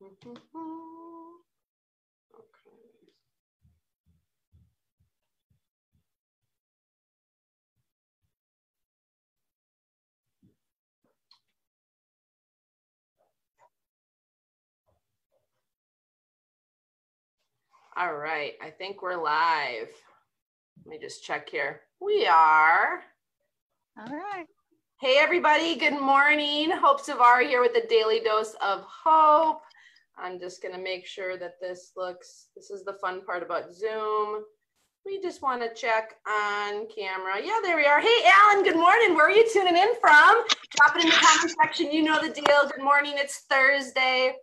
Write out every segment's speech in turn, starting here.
Okay. All right, I think we're live. Let me just check here. We are. All right. Hey, everybody. Good morning. Hope Zvara here with a daily dose of hope. I'm just to make sure that this looks, this is the fun part about Zoom. We just want to check on camera. Yeah, there we are. Hey, Alan, good morning. Where are you tuning in from? Drop it in the comment section. You know the deal. Good morning. It's Thursday.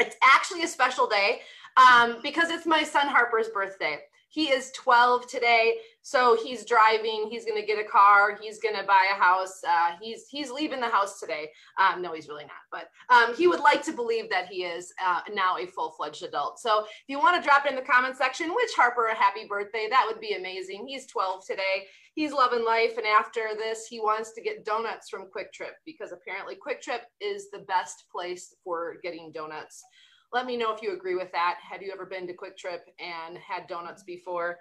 It's actually a special day um, because it's my son Harper's birthday. He is 12 today, so he's driving. He's going to get a car. He's going to buy a house. Uh, he's he's leaving the house today. Um, no, he's really not, but um, he would like to believe that he is uh, now a full fledged adult. So if you want to drop it in the comment section, wish Harper a happy birthday. That would be amazing. He's 12 today. He's loving life, and after this, he wants to get donuts from Kwik Trip because apparently Kwik Trip is the best place for getting donuts let me know if you agree with that. Have you ever been to Kwik Trip and had donuts before?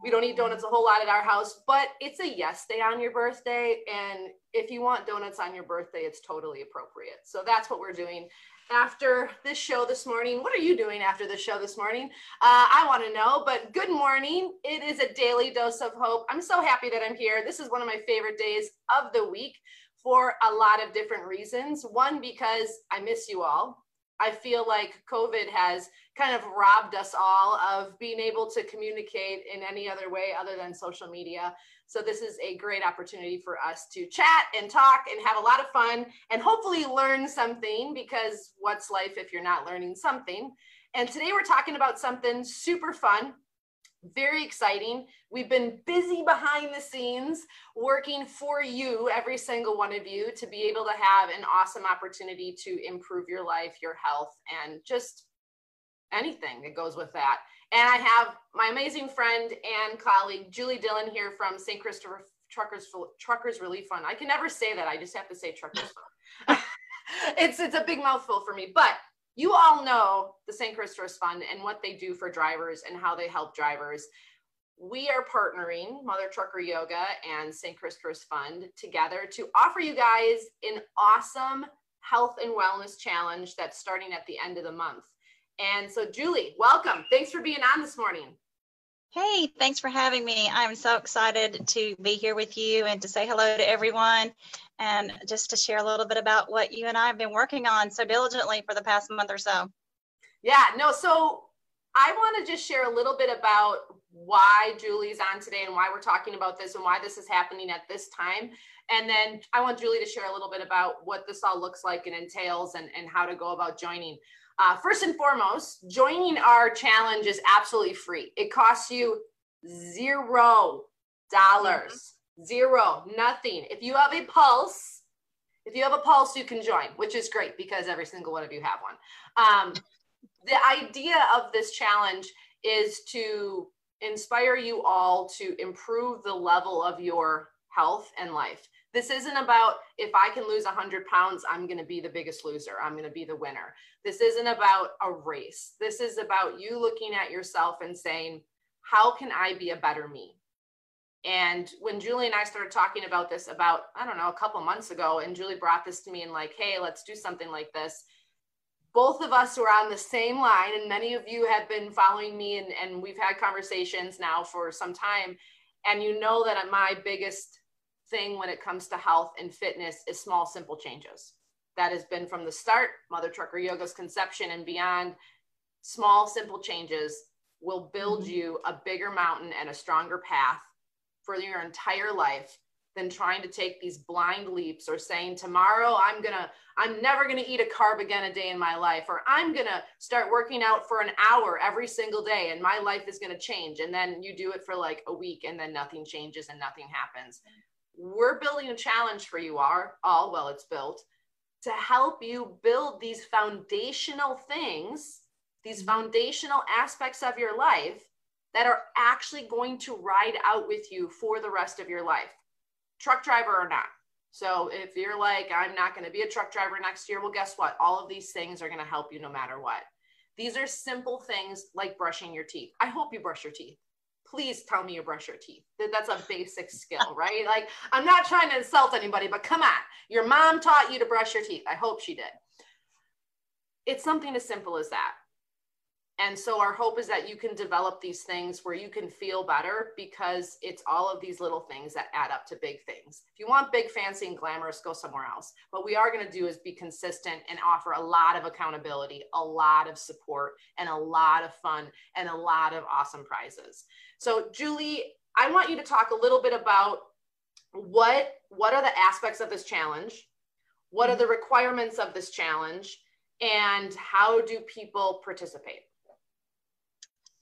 We don't eat donuts a whole lot at our house, but it's a yes day on your birthday. And if you want donuts on your birthday, it's totally appropriate. So that's what we're doing after this show this morning. What are you doing after the show this morning? Uh, I want to know, but good morning. It is a daily dose of hope. I'm so happy that I'm here. This is one of my favorite days of the week for a lot of different reasons. One, because I miss you all. I feel like COVID has kind of robbed us all of being able to communicate in any other way other than social media. So, this is a great opportunity for us to chat and talk and have a lot of fun and hopefully learn something because what's life if you're not learning something? And today we're talking about something super fun very exciting. We've been busy behind the scenes working for you, every single one of you, to be able to have an awesome opportunity to improve your life, your health, and just anything that goes with that. And I have my amazing friend and colleague, Julie Dillon, here from St. Christopher Truckers Truckers Relief Fund. I can never say that. I just have to say Truckers Fund. it's it's a big mouthful for me, but you all know the St. Christopher's Fund and what they do for drivers and how they help drivers. We are partnering Mother Trucker Yoga and St. Christopher's Fund together to offer you guys an awesome health and wellness challenge that's starting at the end of the month. And so, Julie, welcome. Thanks for being on this morning. Hey, thanks for having me. I'm so excited to be here with you and to say hello to everyone and just to share a little bit about what you and I have been working on so diligently for the past month or so. Yeah, no, so I want to just share a little bit about why Julie's on today and why we're talking about this and why this is happening at this time. And then I want Julie to share a little bit about what this all looks like and entails and, and how to go about joining. Uh, first and foremost, joining our challenge is absolutely free. It costs you zero dollars. Mm-hmm Zero, nothing. If you have a pulse, if you have a pulse, you can join, which is great because every single one of you have one. Um, the idea of this challenge is to inspire you all to improve the level of your health and life. This isn't about if I can lose 100 pounds, I'm going to be the biggest loser. I'm going to be the winner. This isn't about a race. This is about you looking at yourself and saying, how can I be a better me? And when Julie and I started talking about this about, I don't know, a couple months ago, and Julie brought this to me and like, hey, let's do something like this. Both of us were on the same line, and many of you have been following me, and, and we've had conversations now for some time. And you know that my biggest thing when it comes to health and fitness is small, simple changes. That has been from the start, Mother Trucker Yoga's conception and beyond. Small, simple changes will build mm-hmm. you a bigger mountain and a stronger path for your entire life than trying to take these blind leaps or saying tomorrow i'm gonna i'm never gonna eat a carb again a day in my life or i'm gonna start working out for an hour every single day and my life is gonna change and then you do it for like a week and then nothing changes and nothing happens we're building a challenge for you all, all well it's built to help you build these foundational things these mm-hmm. foundational aspects of your life that are actually going to ride out with you for the rest of your life, truck driver or not. So if you're like, I'm not going to be a truck driver next year, well, guess what? All of these things are going to help you no matter what. These are simple things like brushing your teeth. I hope you brush your teeth. Please tell me you brush your teeth. That's a basic skill, right? Like, I'm not trying to insult anybody, but come on. Your mom taught you to brush your teeth. I hope she did. It's something as simple as that. And so our hope is that you can develop these things where you can feel better because it's all of these little things that add up to big things. If you want big, fancy, and glamorous, go somewhere else. What we are going to do is be consistent and offer a lot of accountability, a lot of support, and a lot of fun, and a lot of awesome prizes. So, Julie, I want you to talk a little bit about what what are the aspects of this challenge what are the requirements of this challenge and how do people participate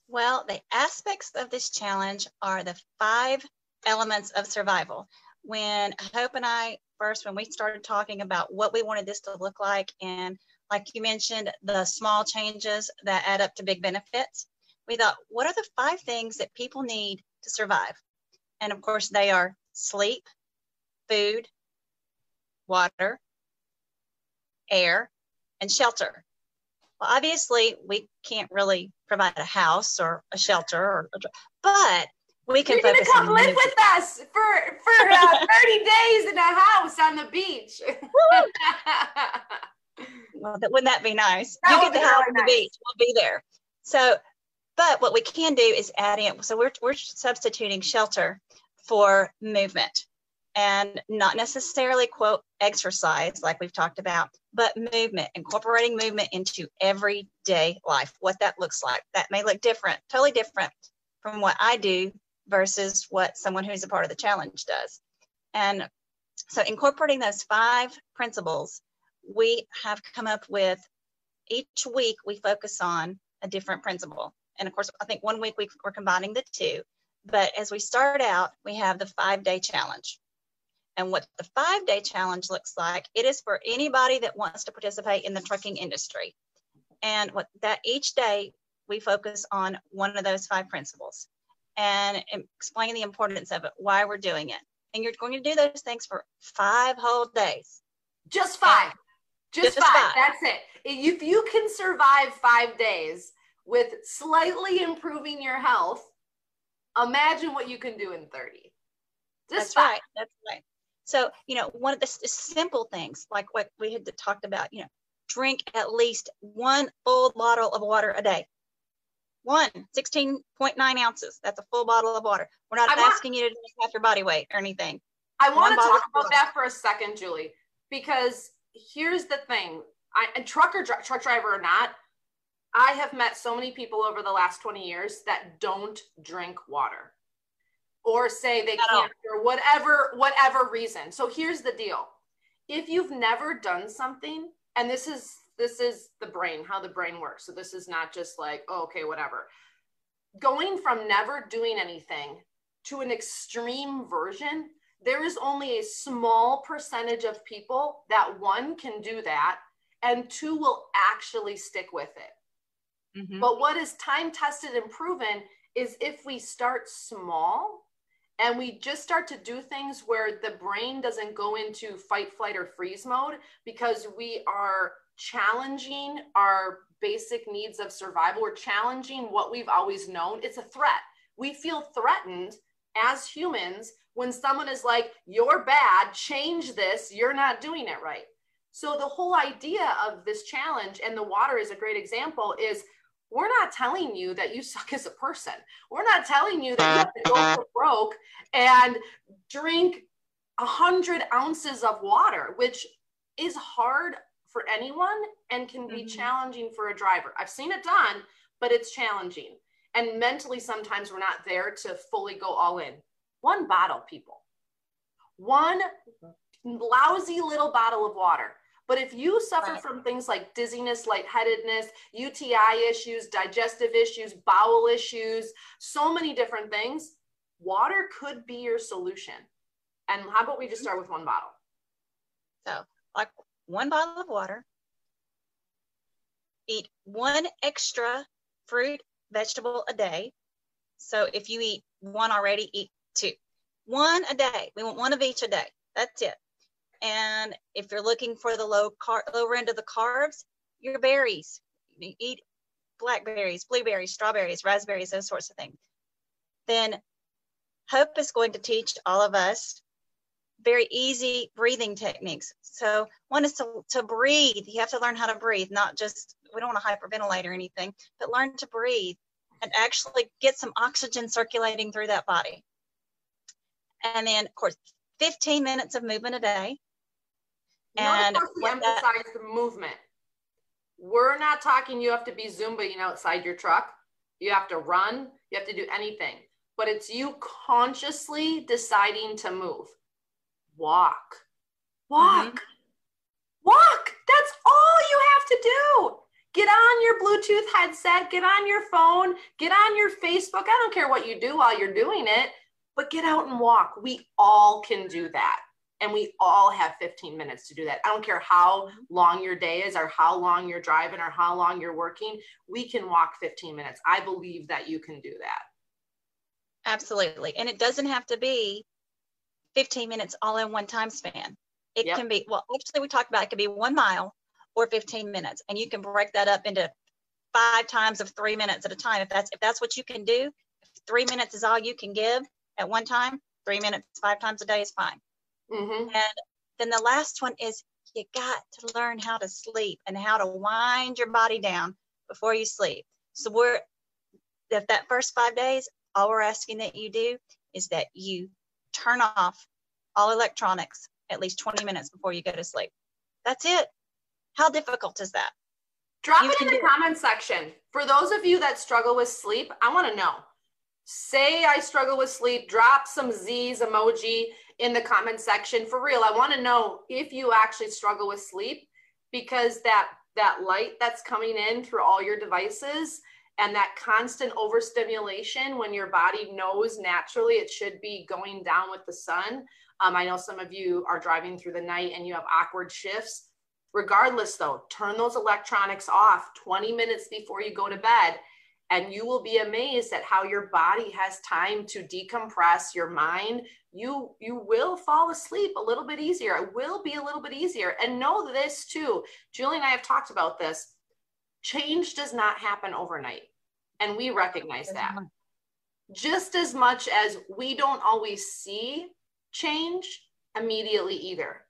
well, the aspects of this challenge are the five elements of survival. When Hope and I first, when we started talking about what we wanted this to look like, and like you mentioned, the small changes that add up to big benefits, we thought, what are the five things that people need to survive? And of course, they are sleep, food, water, air, and shelter. Well, obviously, we can't really provide a house or a shelter, or, but we can You're focus come live with us for for uh, 30 days in a house on the beach. well, that, wouldn't that be nice? That you get the house on nice. the beach, we'll be there. So, but what we can do is add in. So we're we're substituting shelter for movement and not necessarily quote exercise like we've talked about but movement incorporating movement into everyday life what that looks like. That may look different totally different from what i do versus what someone who's a part of the challenge does. And so incorporating those five principles we have come up with each week we focus on a different principle. And of course i think one week we, we're combining the two but as we start out we have the five day challenge and what the five day challenge looks like, it is for anybody that wants to participate in the trucking industry. And what that each day we focus on one of those five principles and explain the importance of it, why we're doing it. And you're going to do those things for five whole days. Just five. Just, just five. five. That's it. If you can survive five days with slightly improving your health, imagine what you can do in 30. Just That's five. right. That's right. So, you know, one of the simple things, like what we had talked about, you know, drink at least one full bottle of water a day. One, 16.9 ounces. That's a full bottle of water. We're not want, asking you to drink half your body weight or anything. I want to talk about that for a second, Julie, because here's the thing. I, and trucker, truck driver or not, I have met so many people over the last 20 years that don't drink water or say they can't for whatever whatever reason. So here's the deal. If you've never done something and this is this is the brain, how the brain works. So this is not just like, oh, okay, whatever. Going from never doing anything to an extreme version, there is only a small percentage of people that one can do that and two will actually stick with it. Mm-hmm. But what is time tested and proven is if we start small and we just start to do things where the brain doesn't go into fight flight or freeze mode because we are challenging our basic needs of survival. We're challenging what we've always known. It's a threat. We feel threatened as humans when someone is like you're bad. Change this. You're not doing it right. So the whole idea of this challenge and the water is a great example is we're not telling you that you suck as a person. We're not telling you that you have to go for broke and drink a hundred ounces of water, which is hard for anyone and can be mm-hmm. challenging for a driver. I've seen it done, but it's challenging. And mentally, sometimes we're not there to fully go all in. One bottle, people. One lousy little bottle of water but if you suffer right. from things like dizziness, lightheadedness, UTI issues, digestive issues, bowel issues, so many different things, water could be your solution. And how about we just mm-hmm. start with one bottle? So, like one bottle of water, eat one extra fruit, vegetable a day. So, if you eat one already, eat two. One a day. We want one of each a day. That's it. And if you're looking for the low car lower end of the carbs, your berries. eat blackberries, blueberries, strawberries, raspberries, those sorts of things. Then Hope is going to teach all of us very easy breathing techniques. So one is to, to breathe. You have to learn how to breathe, not just, we don't want to hyperventilate or anything, but learn to breathe and actually get some oxygen circulating through that body. And then, of course, 15 minutes of movement a day. And Notice emphasize the movement. We're not talking you have to be Zumbaing outside your truck. You have to run. You have to do anything. But it's you consciously deciding to move. Walk. Walk. Mm-hmm. Walk. That's all you have to do. Get on your Bluetooth headset, get on your phone, get on your Facebook. I don't care what you do while you're doing it, but get out and walk. We all can do that and we all have 15 minutes to do that. I don't care how mm-hmm. long your day is or how long you're driving or how long you're working. We can walk 15 minutes. I believe that you can do that. Absolutely. And it doesn't have to be 15 minutes all in one time span. It yep. can be, well, actually, we talked about it could be one mile or 15 minutes. And you can break that up into five times of three minutes at a time. If that's if that's what you can do, three minutes is all you can give at one time, three minutes five times a day is fine. Mm-hmm. And then the last one is you got to learn how to sleep and how to wind your body down before you sleep. So we're if that first five days, all we're asking that you do is that you turn off all electronics at least 20 minutes before you go to sleep. That's it. How difficult is that? Drop you it in the comment section. For those of you that struggle with sleep, I want to know. Say I struggle with sleep, drop some Z's emoji in the comment section for real. I want to know if you actually struggle with sleep because that that light that's coming in through all your devices and that constant overstimulation when your body knows naturally it should be going down with the sun. Um, I know some of you are driving through the night and you have awkward shifts. Regardless, though, turn those electronics off 20 minutes before you go to bed and you will be amazed at how your body has time to decompress your mind you you will fall asleep a little bit easier. It will be a little bit easier. And know this too julie and i have talked about this. Change does not happen overnight. And we recognize that. Just as much as we don't always see change immediately either.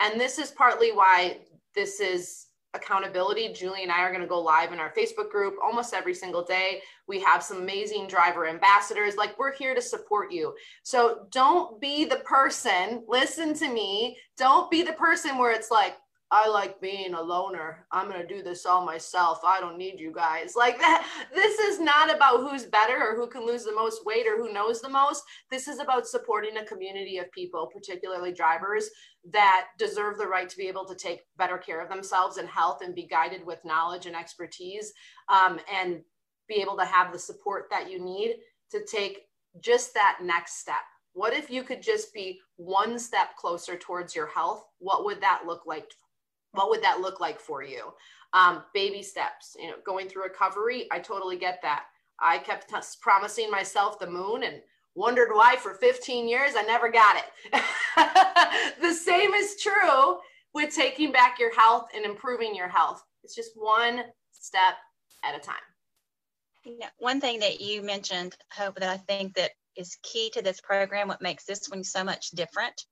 And this is partly why this is accountability. Julie and I are going to go live in our Facebook group almost every single day. We have some amazing driver ambassadors. Like, we're here to support you. So don't be the person, listen to me. Don't be the person where it's like, I like being a loner. I'm going to do this all myself. I don't need you guys. Like that. This is not about who's better or who can lose the most weight or who knows the most. This is about supporting a community of people, particularly drivers, that deserve the right to be able to take better care of themselves and health and be guided with knowledge and expertise um, and be able to have the support that you need to take just that next step. What if you could just be one step closer towards your health? What would that look like what would that look like for you? Um, baby steps you know going through recovery i totally get that. I kept t- promising myself the moon and wondered why for 15 years i never got it. The same is true with taking back your health and improving your health. It's just one step at a time. Yeah, one thing that you mentioned hope that i think that is key to this program what makes this one so much different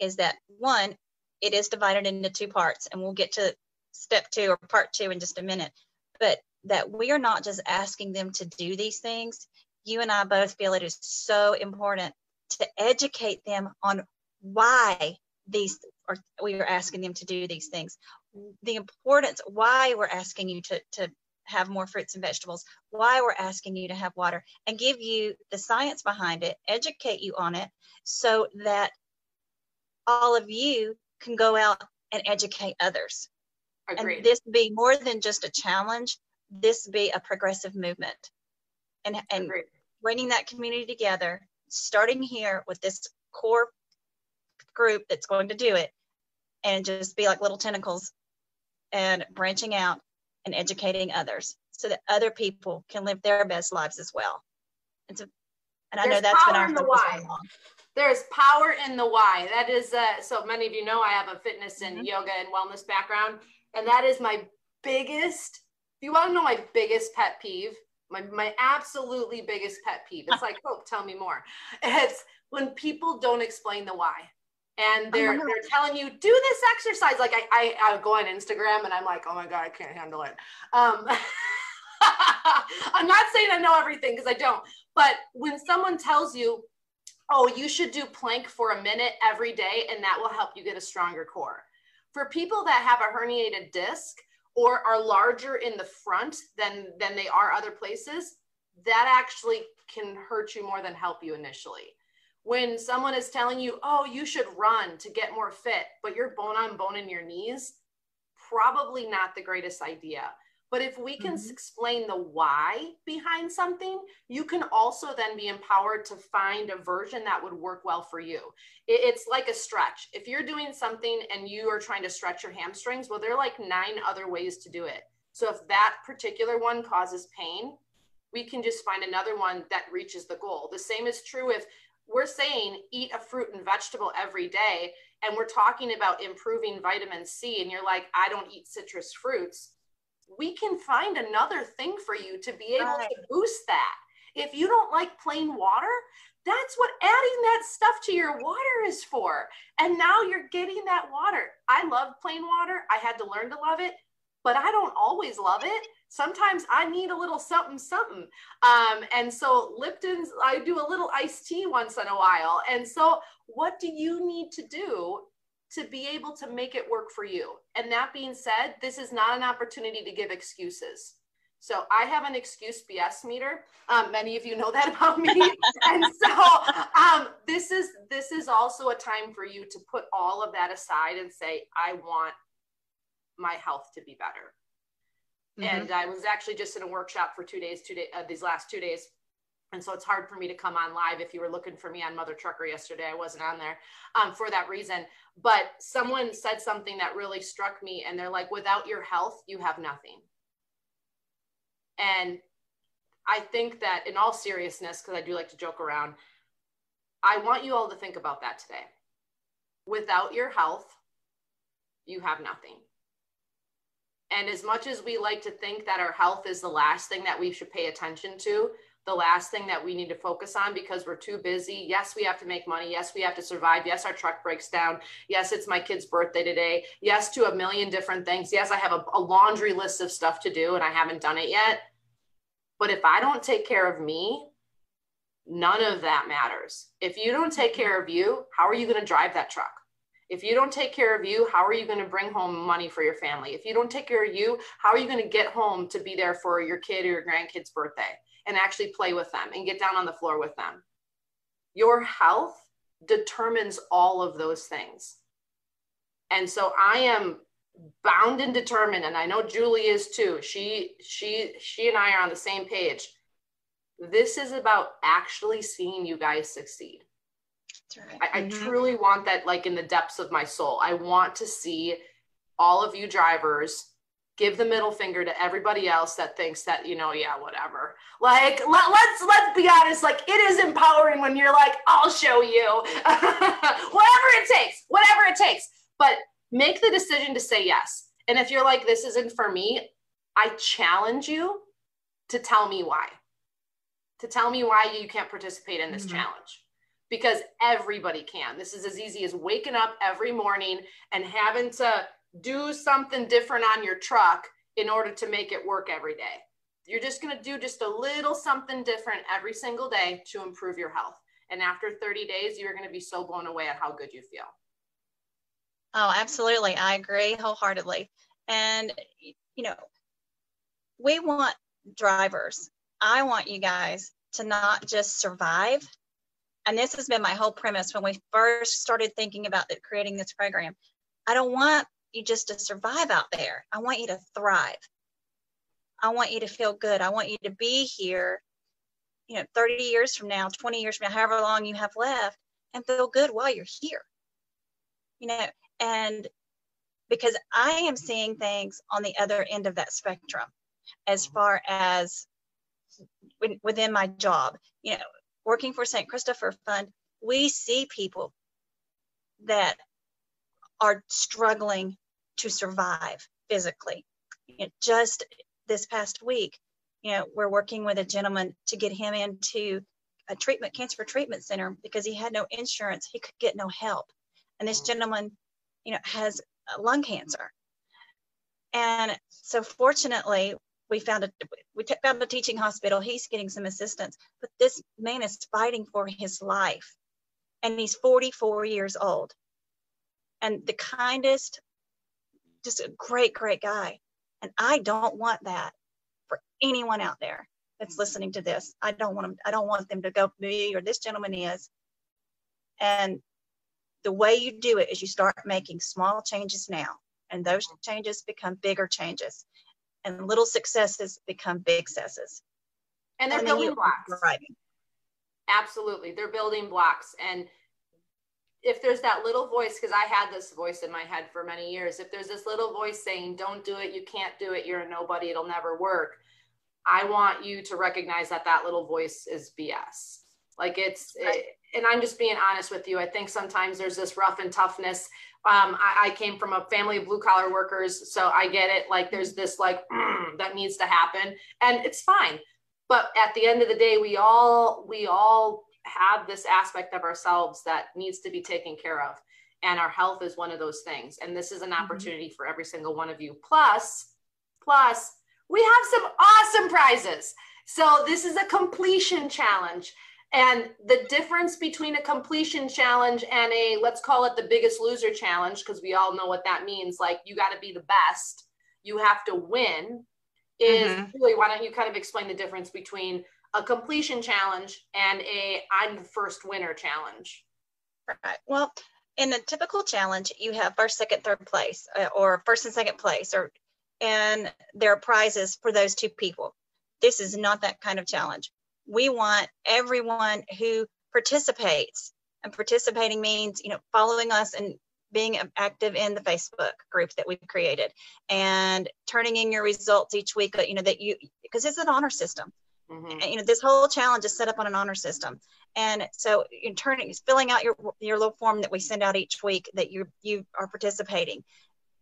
is that one it is divided into two parts, and we'll get to step two or part two in just a minute. But that we are not just asking them to do these things. You and I both feel it is so important to educate them on why these or we are asking them to do these things the importance why we're asking you to, to have more fruits and vegetables why we're asking you to have water and give you the science behind it educate you on it so that all of you can go out and educate others. Agreed. And this be more than just a challenge, this be a progressive movement. And, and bringing that community together, starting here with this core group that's going to do it, and just be like little tentacles and branching out and educating others so that other people can live their best lives as well. And so, and I know that's been our the why. There's power in the why. That is, uh, so many of you know I have a fitness and mm-hmm. yoga and wellness background. And that is my biggest, if you want to know my biggest pet peeve, my, my absolutely biggest pet peeve, it's like, oh, tell me more. It's when people don't explain the why and they're they're telling you do this exercise like I, I i go on instagram and i'm like oh my god i can't handle it um i'm not saying i know everything because i don't but when someone tells you oh you should do plank for a minute every day and that will help you get a stronger core for people that have a herniated disc or are larger in the front than than they are other places that actually can hurt you more than help you initially when someone is telling you, oh, you should run to get more fit, but you're bone on bone in your knees, probably not the greatest idea. But if we can mm-hmm. explain the why behind something, you can also then be empowered to find a version that would work well for you. It's like a stretch. If you're doing something and you are trying to stretch your hamstrings, well, there are like nine other ways to do it. So if that particular one causes pain, we can just find another one that reaches the goal. The same is true if we're saying eat a fruit and vegetable every day and we're talking about improving vitamin C and you're like I don't eat citrus fruits we can find another thing for you to be able right. to boost that if you don't like plain water that's what adding that stuff to your water is for and now you're getting that water I love plain water I had to learn to love it but I don't always love it sometimes I need a little something, something. Um, and so Lipton's, I do a little iced tea once in a while. And so, what do you need to do to be able to make it work for you? And that being said, this is not an opportunity to give excuses. So I have an excuse BS meter. Um, many of you know that about me, and so um, this is this is also a time for you to put all of that aside and say, I want my health to be better. Mm-hmm. And I was actually just in a workshop for two days, two days, uh, these last two days. And so it's hard for me to come on live. If you were looking for me on Mother Trucker yesterday, I wasn't on there um, for that reason. But someone said something that really struck me, and they're like, without your health, you have nothing. And I think that in all seriousness, because I do like to joke around, I want you all to think about that today. Without your health, you have nothing. And as much as we like to think that our health is the last thing that we should pay attention to, the last thing that we need to focus on because we're too busy. Yes, we have to make money. Yes, we have to survive. Yes, our truck breaks down. Yes, it's my kid's birthday today. Yes, to a million different things. Yes, I have a, a laundry list of stuff to do and I haven't done it yet. But if I don't take care of me, none of that matters. If you don't take care of you, how are you going to drive that truck? If you don't take care of you, how are you going to bring home money for your family? If you don't take care of you, how are you going to get home to be there for your kid or your grandkid's birthday and actually play with them and get down on the floor with them? Your health determines all of those things. And so I am bound and determined and I know Julie is too. She she she and I are on the same page. This is about actually seeing you guys succeed. Right. I, I mm-hmm. truly want that like in the depths of my soul. I want to see all of you drivers give the middle finger to everybody else that thinks that you know yeah whatever. Like let, let's let's be honest like it is empowering when you're like i'll show you. Whatever it takes whatever it takes. But make the decision to say yes. And if you're like this isn't for me i challenge you to tell me why. To tell me why you can't participate in this mm-hmm. challenge. Because everybody can. This is as easy as waking up every morning and having to do something different on your truck in order to make it work every day. You're just going to do just a little something different every single day to improve your health. And after 30 days, you're going to be so blown away at how good you feel. Oh, absolutely. I agree wholeheartedly. And, you know, we want drivers. I want you guys to not just survive, and this has been my whole premise when we first started thinking about creating this program. I don't want you just to survive out there. I want you to thrive. I want you to feel good. I want you to be here, you know, 30 years from now, 20 years from now, however long you have left, and feel good while you're here. You know, and because I am seeing things on the other end of that spectrum as mm-hmm. far as within my job. You know, working for St. Christopher Fund, we see people that are struggling to survive physically. You know, just this past week, you know, we're working with a gentleman to get him into a treatment cancer treatment center because he had no insurance. He could get no help. And this gentleman, you know, has lung cancer. And so fortunately, we found a we found a teaching hospital. He's getting some assistance, but this man is fighting for his life, and he's 44 years old, and the kindest, just a great, great guy. And I don't want that for anyone out there that's listening to this. I don't want them. I don't want them to go me or this gentleman is. And the way you do it is you start making small changes now, and those changes become bigger changes, and little successes become big successes. And they're and building blocks. Driving. Absolutely, they're building blocks, and if there's that little voice, because I had this voice in my head for many years, if there's this little voice saying, don't do it, you can't do it, you're a nobody, it'll never work. I want you to recognize that that little voice is BS. Like it's, it, and I'm just being honest with you. I think sometimes there's this rough and toughness. Um, I, I, came from a family of blue collar workers, so I get it. Like there's this like mm, that needs to happen, and it's fine. But at the end of the day, we all we all have this aspect of ourselves that needs to be taken care of. And our health is one of those things. And this is an mm-hmm. opportunity mm-hmm. for every single one of you. Plus, plus, we have some awesome prizes. So this is a completion challenge. And the difference between a completion challenge and a, let's call it the biggest loser challenge, because we all know what that means. Like you got to be the best, you have to win. Is mm-hmm. really, why don't you kind of explain the difference between a completion challenge and a I'm the first winner challenge. Right. Well, in a typical challenge, you have first, second, third place, uh, or first and second place, or and there are prizes for those two people. This is not that kind of challenge. We want everyone who participates, and participating means you know following us and being active in the Facebook group that we've created and turning in your results each week. You know that you because it's an honor system. Mm-hmm. You know, this whole challenge is set up on an honor system. And so in turning, filling out your, your little form that we send out each week that you, you are participating,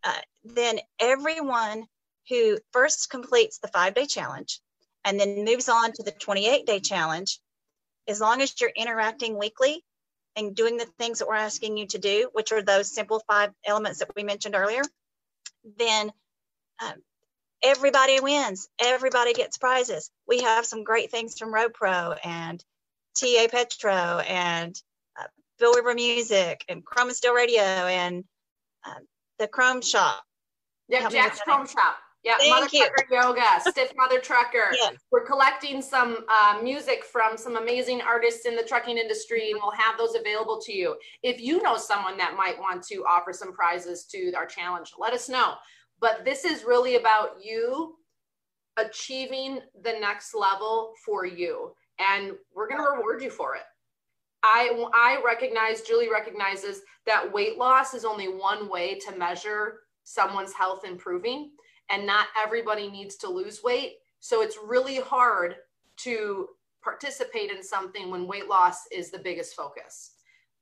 uh, then everyone who first completes the five day challenge and then moves on to the 28 day challenge, as long as you're interacting weekly and doing the things that we're asking you to do, which are those simple five elements that we mentioned earlier, then um, everybody wins. Everybody gets prizes. We have some great things from Road Pro and TA Petro and uh, Bill River Music and Chrome and Steel Radio and uh, the Chrome Shop. Yeah, Jack's Chrome Shop. Yeah, Thank Mother you. Trucker Yoga, Stiff Mother Trucker. Yes. We're collecting some uh, music from some amazing artists in the trucking industry, and we'll have those available to you. If you know someone that might want to offer some prizes to our challenge, let us know but this is really about you achieving the next level for you and we're going to reward you for it. I i recognize julie recognizes that weight loss is only one way to measure someone's health improving and not everybody needs to lose weight so it's really hard to participate in something when weight loss is the biggest focus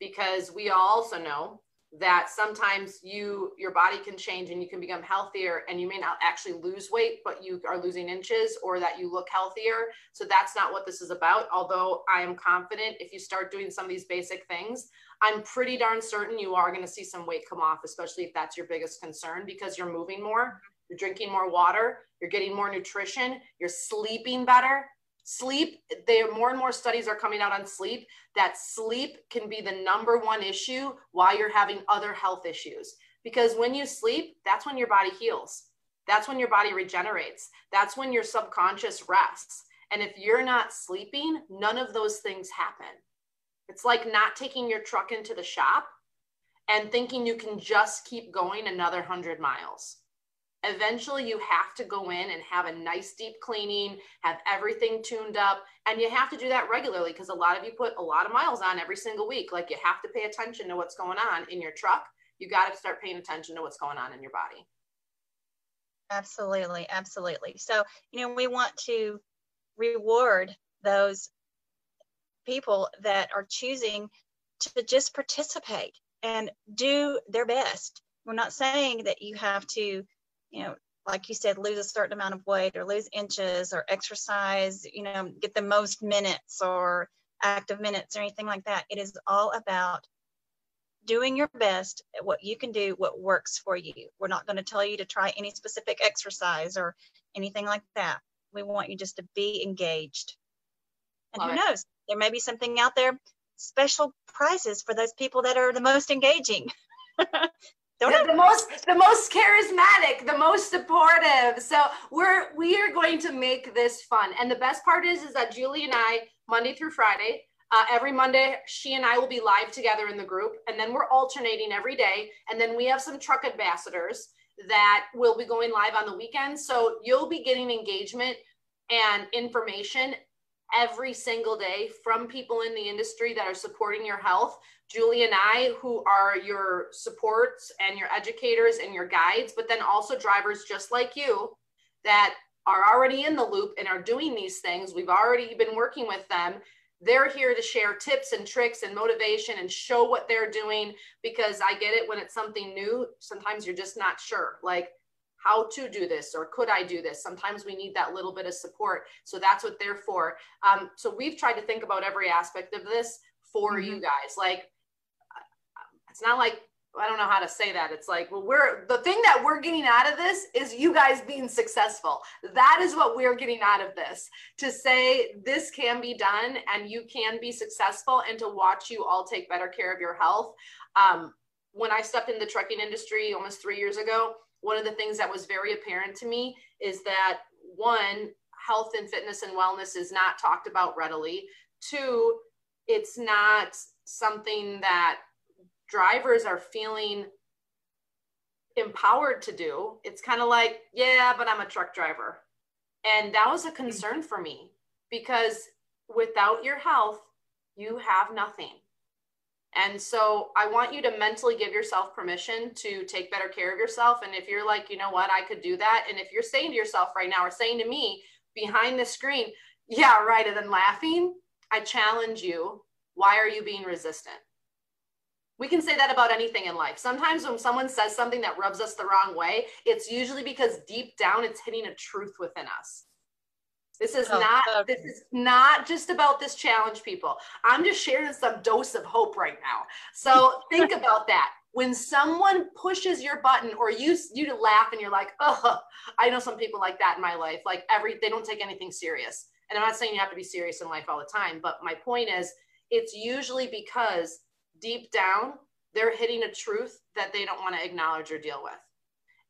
because we also know that sometimes you your body can change and you can become healthier and you may not actually lose weight but you are losing inches or that you look healthier. So that's not what this is about. Although i am confident if you start doing some of these basic things i'm pretty darn certain you are going to see some weight come off especially if that's your biggest concern because you're moving more you're drinking more water you're getting more nutrition you're sleeping better sleep there more and more studies are coming out on sleep that sleep can be the number one issue while you're having other health issues. Because when you sleep that's when your body heals. That's when your body regenerates. That's when your subconscious rests. And if you're not sleeping none of those things happen. It's like not taking your truck into the shop and thinking you can just keep going another 100 miles eventually you have to go in and have a nice deep cleaning have everything tuned up and you have to do that regularly because a lot of you put a lot of miles on every single week. Like you have to pay attention to what's going on in your truck. You got to start paying attention to what's going on in your body. Absolutely absolutely. So you know we want to reward those people that are choosing to just participate and do their best. We're not saying that you have to, you know, like you said, lose a certain amount of weight or lose inches or exercise, you know, get the most minutes or active minutes or anything like that. It is all about doing your best at what you can do, what works for you. We're not going to tell you to try any specific exercise or anything like that. We want you just to be engaged. And Love who it. knows, there may be something out there, special prizes for those people that are the most engaging. the, the most the most charismatic the most supportive. So we're we are going to make this fun. And the best part is is that julie and i monday through friday uh, every monday she and i will be live together in the group. And then we're alternating every day. And then we have some truck ambassadors that will be going live on the weekend. So you'll be getting engagement and information every single day from people in the industry that are supporting your health. Julie and I, who are your supports and your educators and your guides, but then also drivers just like you that are already in the loop and are doing these things. We've already been working with them. They're here to share tips and tricks and motivation and show what they're doing because I get it when it's something new. Sometimes you're just not sure. Like, how to do this or could I do this? Sometimes we need that little bit of support. So that's what they're for. Um, so we've tried to think about every aspect of this for mm-hmm. you guys. Like, it's not like, I don't know how to say that. It's like, well, we're the thing that we're getting out of this is you guys being successful. That is what we're getting out of this to say this can be done and you can be successful and to watch you all take better care of your health. Um, when I stepped in the trucking industry almost three years ago, one of the things that was very apparent to me is that one, health and fitness and wellness is not talked about readily. Two, it's not something that drivers are feeling empowered to do. It's kind of like, yeah, but I'm a truck driver. And that was a concern for me because without your health, you have nothing. And so I want you to mentally give yourself permission to take better care of yourself. And if you're like, you know what, I could do that. And if you're saying to yourself right now or saying to me behind the screen, yeah, right, and then laughing, I challenge you. Why are you being resistant? We can say that about anything in life. Sometimes when someone says something that rubs us the wrong way, it's usually because deep down it's hitting a truth within us. This is oh, not okay. this is not just about this challenge, people. I'm just sharing some dose of hope right now. So think about that. When someone pushes your button or you you to laugh and you're like, oh, I know some people like that in my life. Like every they don't take anything serious. And I'm not saying you have to be serious in life all the time, but my point is it's usually because deep down they're hitting a truth that they don't want to acknowledge or deal with.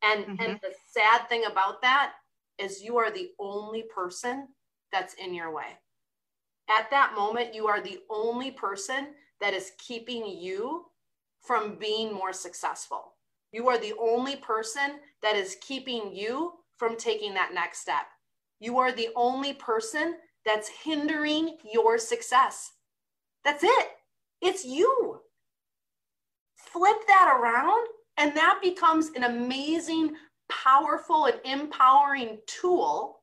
And mm-hmm. and the sad thing about that is you are the only person that's in your way. At that moment, you are the only person that is keeping you from being more successful. You are the only person that is keeping you from taking that next step. You are the only person that's hindering your success. That's it. It's you. Flip that around, and that becomes an amazing powerful and empowering tool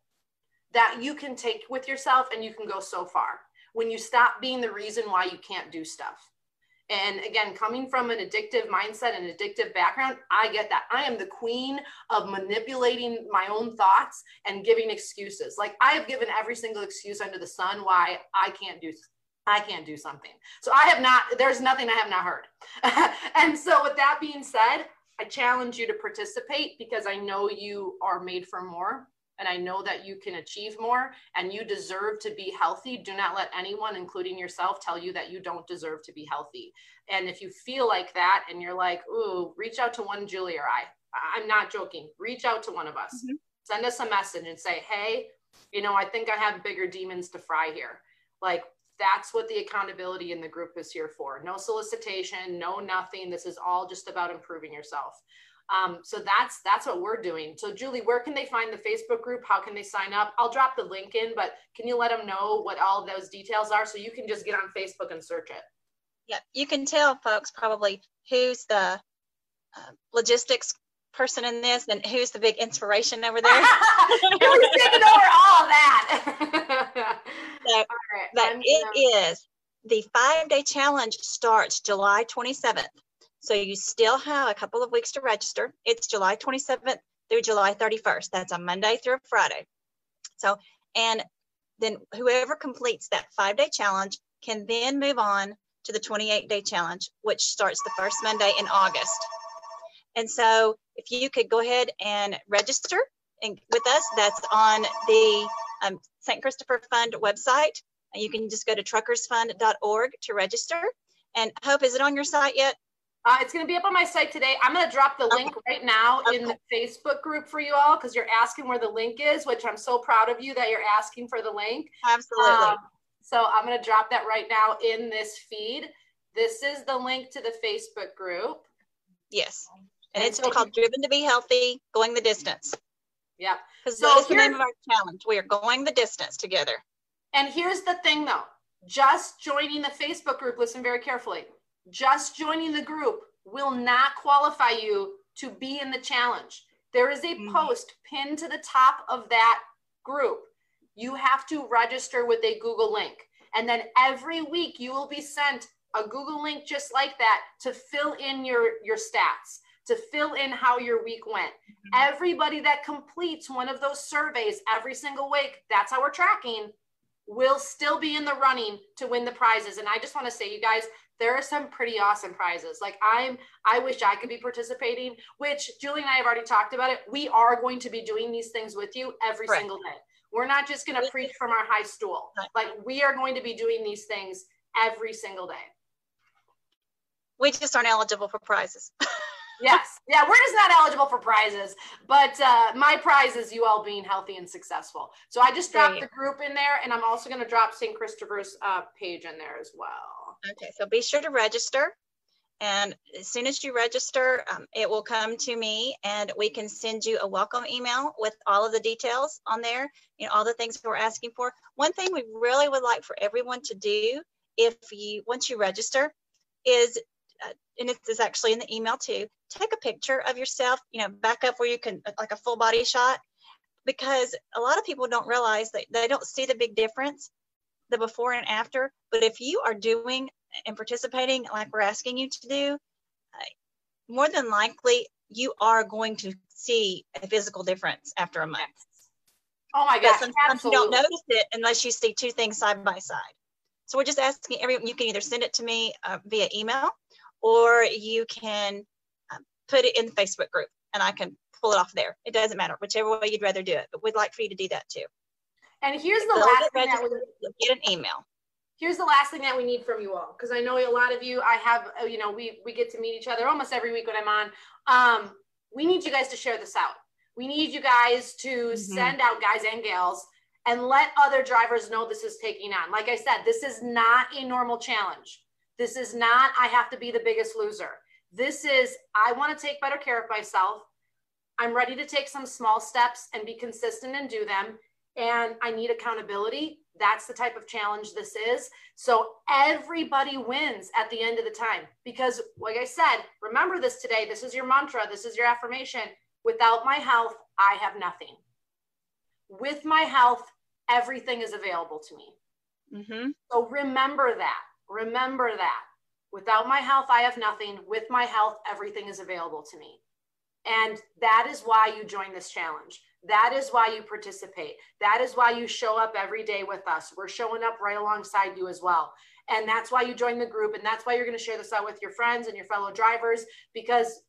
that you can take with yourself and you can go so far when you stop being the reason why you can't do stuff. And again, coming from an addictive mindset and addictive background, I get that. I am the queen of manipulating my own thoughts and giving excuses. Like I have given every single excuse under the sun why I can't do I can't do something. So I have not, there's nothing I have not heard. and so with that being said, I challenge you to participate because I know you are made for more and I know that you can achieve more and you deserve to be healthy. Do not let anyone, including yourself, tell you that you don't deserve to be healthy. And if you feel like that and you're like, ooh, reach out to one Julie or I. I'm not joking. Reach out to one of us. Mm-hmm. Send us a message and say, hey, you know, I think I have bigger demons to fry here. Like, that's what the accountability in the group is here for. No solicitation, no nothing. This is all just about improving yourself. Um, so that's that's what we're doing. So Julie, where can they find the Facebook group? How can they sign up? I'll drop the link in, but can you let them know what all those details are so you can just get on Facebook and search it? Yeah, you can tell folks probably who's the uh, logistics person in this and who's the big inspiration over there. it is the five day challenge starts July 27th. So you still have a couple of weeks to register. It's July 27th through July 31st. That's a Monday through Friday. So, and then whoever completes that five day challenge can then move on to the 28 day challenge, which starts the first Monday in August. And so if you could go ahead and register and with us, that's on the um, St. Christopher Fund website. And you can just go to truckersfund.org to register. And Hope, is it on your site yet? Uh, it's going to be up on my site today. I'm going to drop the link right now okay. in the Facebook group for you all because you're asking where the link is, which I'm so proud of you that you're asking for the link. Absolutely. Um, so I'm going to drop that right now in this feed. This is the link to the Facebook group. Yes. And, and it's so called Driven to Be Healthy, Going the Distance. Yeah. Because so that's the name of our challenge. We are going the distance together. And here's the thing though, just joining the Facebook group, listen very carefully, just joining the group will not qualify you to be in the challenge. There is a mm-hmm. post pinned to the top of that group. You have to register with a Google link. And then every week you will be sent a Google link just like that to fill in your, your stats to fill in how your week went. Mm-hmm. Everybody that completes one of those surveys every single week, that's how we're tracking, will still be in the running to win the prizes. And I just want to say, you guys, there are some pretty awesome prizes. Like I'm, I wish I could be participating, which Julie and I have already talked about it. We are going to be doing these things with you every right. single day. We're not just going to preach from our high stool. Like we are going to be doing these things every single day. We just aren't eligible for prizes. yes. Yeah, we're just not eligible for prizes. But uh, my prize is you all being healthy and successful. So I just dropped the group in there, and I'm also going to drop St. Christopher's uh, page in there as well. Okay, so be sure to register. And as soon as you register, um, it will come to me and we can send you a welcome email with all of the details on there, you know, all the things we're asking for. One thing we really would like for everyone to do if you, once you register, is uh, and is actually in the email too, take a picture of yourself, you know, back up where you can, like a full body shot, because a lot of people don't realize that they don't see the big difference, the before and after. But if you are doing and participating like we're asking you to do, uh, more than likely you are going to see a physical difference after a month. Oh my gosh, sometimes absolutely. you don't notice it unless you see two things side by side. So we're just asking everyone, you can either send it to me uh, via email or you can put it in the Facebook group and I can pull it off there. It doesn't matter, whichever way you'd rather do it, but we'd like for you to do that too. And here's the last thing that we, get an email. Here's the last thing that we need from you all, because I know a lot of you, I have, uh, you know, we, we get to meet each other almost every week when I'm on. Um, we need you guys to share this out. We need you guys to mm-hmm. send out guys and gals and let other drivers know this is taking on. Like I said, this is not a normal challenge. This is not, I have to be the biggest loser. This is, I want to take better care of myself. I'm ready to take some small steps and be consistent and do them. And I need accountability. That's the type of challenge this is. So everybody wins at the end of the time. Because, like I said, remember this today. This is your mantra. This is your affirmation. Without my health, I have nothing. With my health, everything is available to me. Mm-hmm. So remember that. Remember that. Without my health, I have nothing. With my health, everything is available to me. And that is why you join this challenge. That is why you participate. That is why you show up every day with us. We're showing up right alongside you as well. And that's why you join the group. And that's why you're going to share this out with your friends and your fellow drivers, because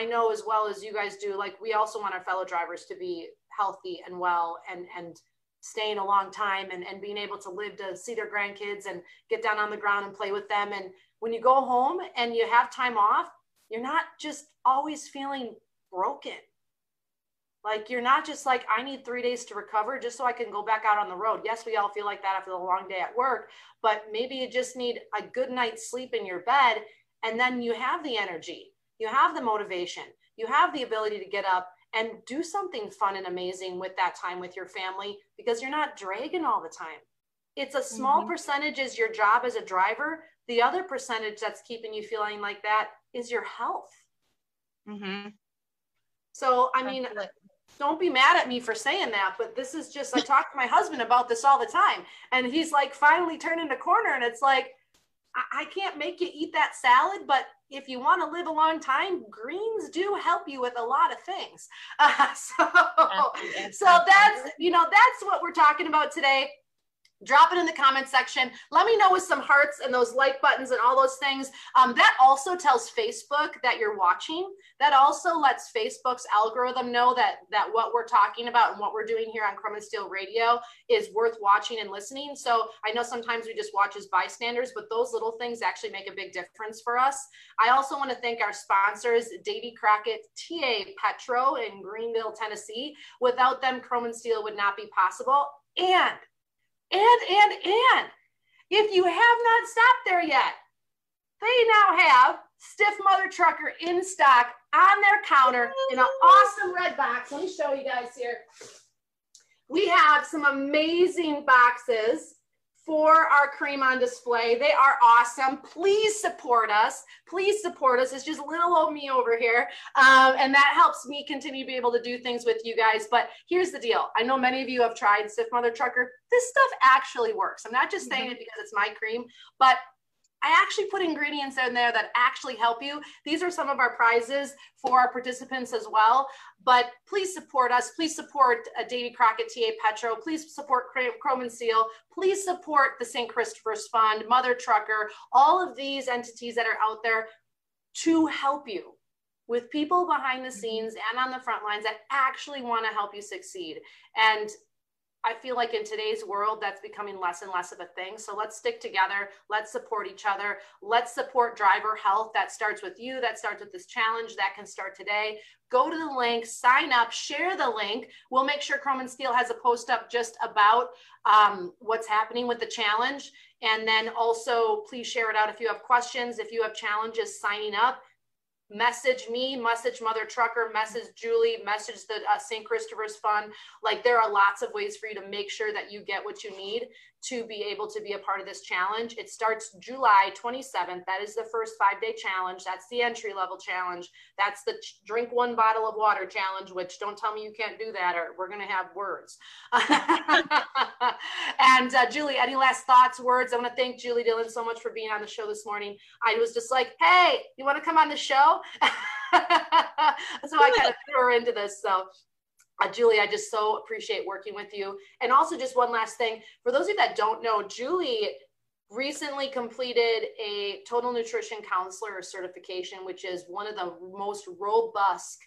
I know as well as you guys do, like we also want our fellow drivers to be healthy and well and, and staying a long time and, and being able to live to see their grandkids and get down on the ground and play with them. And when you go home and you have time off, you're not just always feeling broken. Like you're not just like, I need three days to recover just so I can go back out on the road. Yes, we all feel like that after the long day at work, but maybe you just need a good night's sleep in your bed. And then you have the energy, you have the motivation, you have the ability to get up and do something fun and amazing with that time with your family because you're not dragging all the time. It's a small mm-hmm. percentage is your job as a driver. The other percentage that's keeping you feeling like that is your health. Mm-hmm. So, I mean, don't be mad at me for saying that, but this is just, I talk to my husband about this all the time. And he's like finally turning the corner and it's like, I, I can't make you eat that salad, but if you want to live a long time, greens do help you with a lot of things. Uh, so, so that's you know that's what we're talking about today drop it in the comment section. Let me know with some hearts and those like buttons and all those things. Um, that also tells facebook that you're watching. That also lets facebook's algorithm know that that what we're talking about and what we're doing here on chrome and steel radio is worth watching and listening. So i know sometimes we just watch as bystanders but those little things actually make a big difference for us. I also want to thank our sponsors davy crockett ta petro in greenville tennessee. Without them chrome and steel would not be possible. And and, and, and if you have not stopped there yet, they now have Stiff Mother Trucker in stock on their counter in an awesome red box. Let me show you guys here. We have some amazing boxes for our cream on display. They are awesome. Please support us. Please support us. It's just little old me over here. Um, and that helps me continue to be able to do things with you guys. But here's the deal. I know many of you have tried Stiff Mother Trucker. This stuff actually works. I'm not just saying mm-hmm. it because it's my cream, but I actually put ingredients in there that actually help you. These are some of our prizes for our participants as well. But please support us. Please support uh, Davy Crockett TA Petro. Please support Chrome and Steel. Please support the St. Christopher's Fund, Mother Trucker, all of these entities that are out there to help you with people behind the scenes and on the front lines that actually want to help you succeed. And I feel like in today's world, that's becoming less and less of a thing. So let's stick together. Let's support each other. Let's support driver health. That starts with you. That starts with this challenge. That can start today. Go to the link, sign up, share the link. We'll make sure Chrome and Steel has a post up just about um, what's happening with the challenge. And then also, please share it out if you have questions, if you have challenges signing up message me, message Mother Trucker, message Julie, message the uh, St. Christopher's Fund. Like there are lots of ways for you to make sure that you get what you need to be able to be a part of this challenge. It starts July 27th. That is the first five day challenge. That's the entry level challenge. That's the ch- drink one bottle of water challenge, which don't tell me you can't do that or we're going to have words. and uh, Julie, any last thoughts, words? I want to thank Julie Dillon so much for being on the show this morning. I was just like, hey, you want to come on the show? so I kind of threw her into this. So uh, Julie, I just so appreciate working with you. And also, just one last thing for those of you that don't know, Julie recently completed a total nutrition counselor certification, which is one of the most robust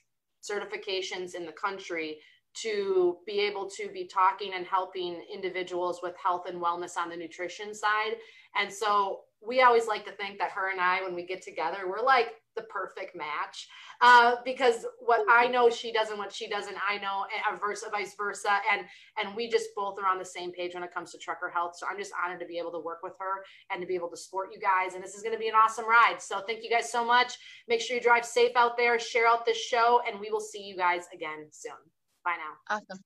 certifications in the country to be able to be talking and helping individuals with health and wellness on the nutrition side. And so we always like to think that her and I, when we get together, we're like the perfect match uh, because what I know she does and what she does and I know and versa, vice versa. And, and we just both are on the same page when it comes to trucker health. So I'm just honored to be able to work with her and to be able to support you guys. And this is going to be an awesome ride. So thank you guys so much. Make sure you drive safe out there, share out this show, and we will see you guys again soon. Bye now. Awesome.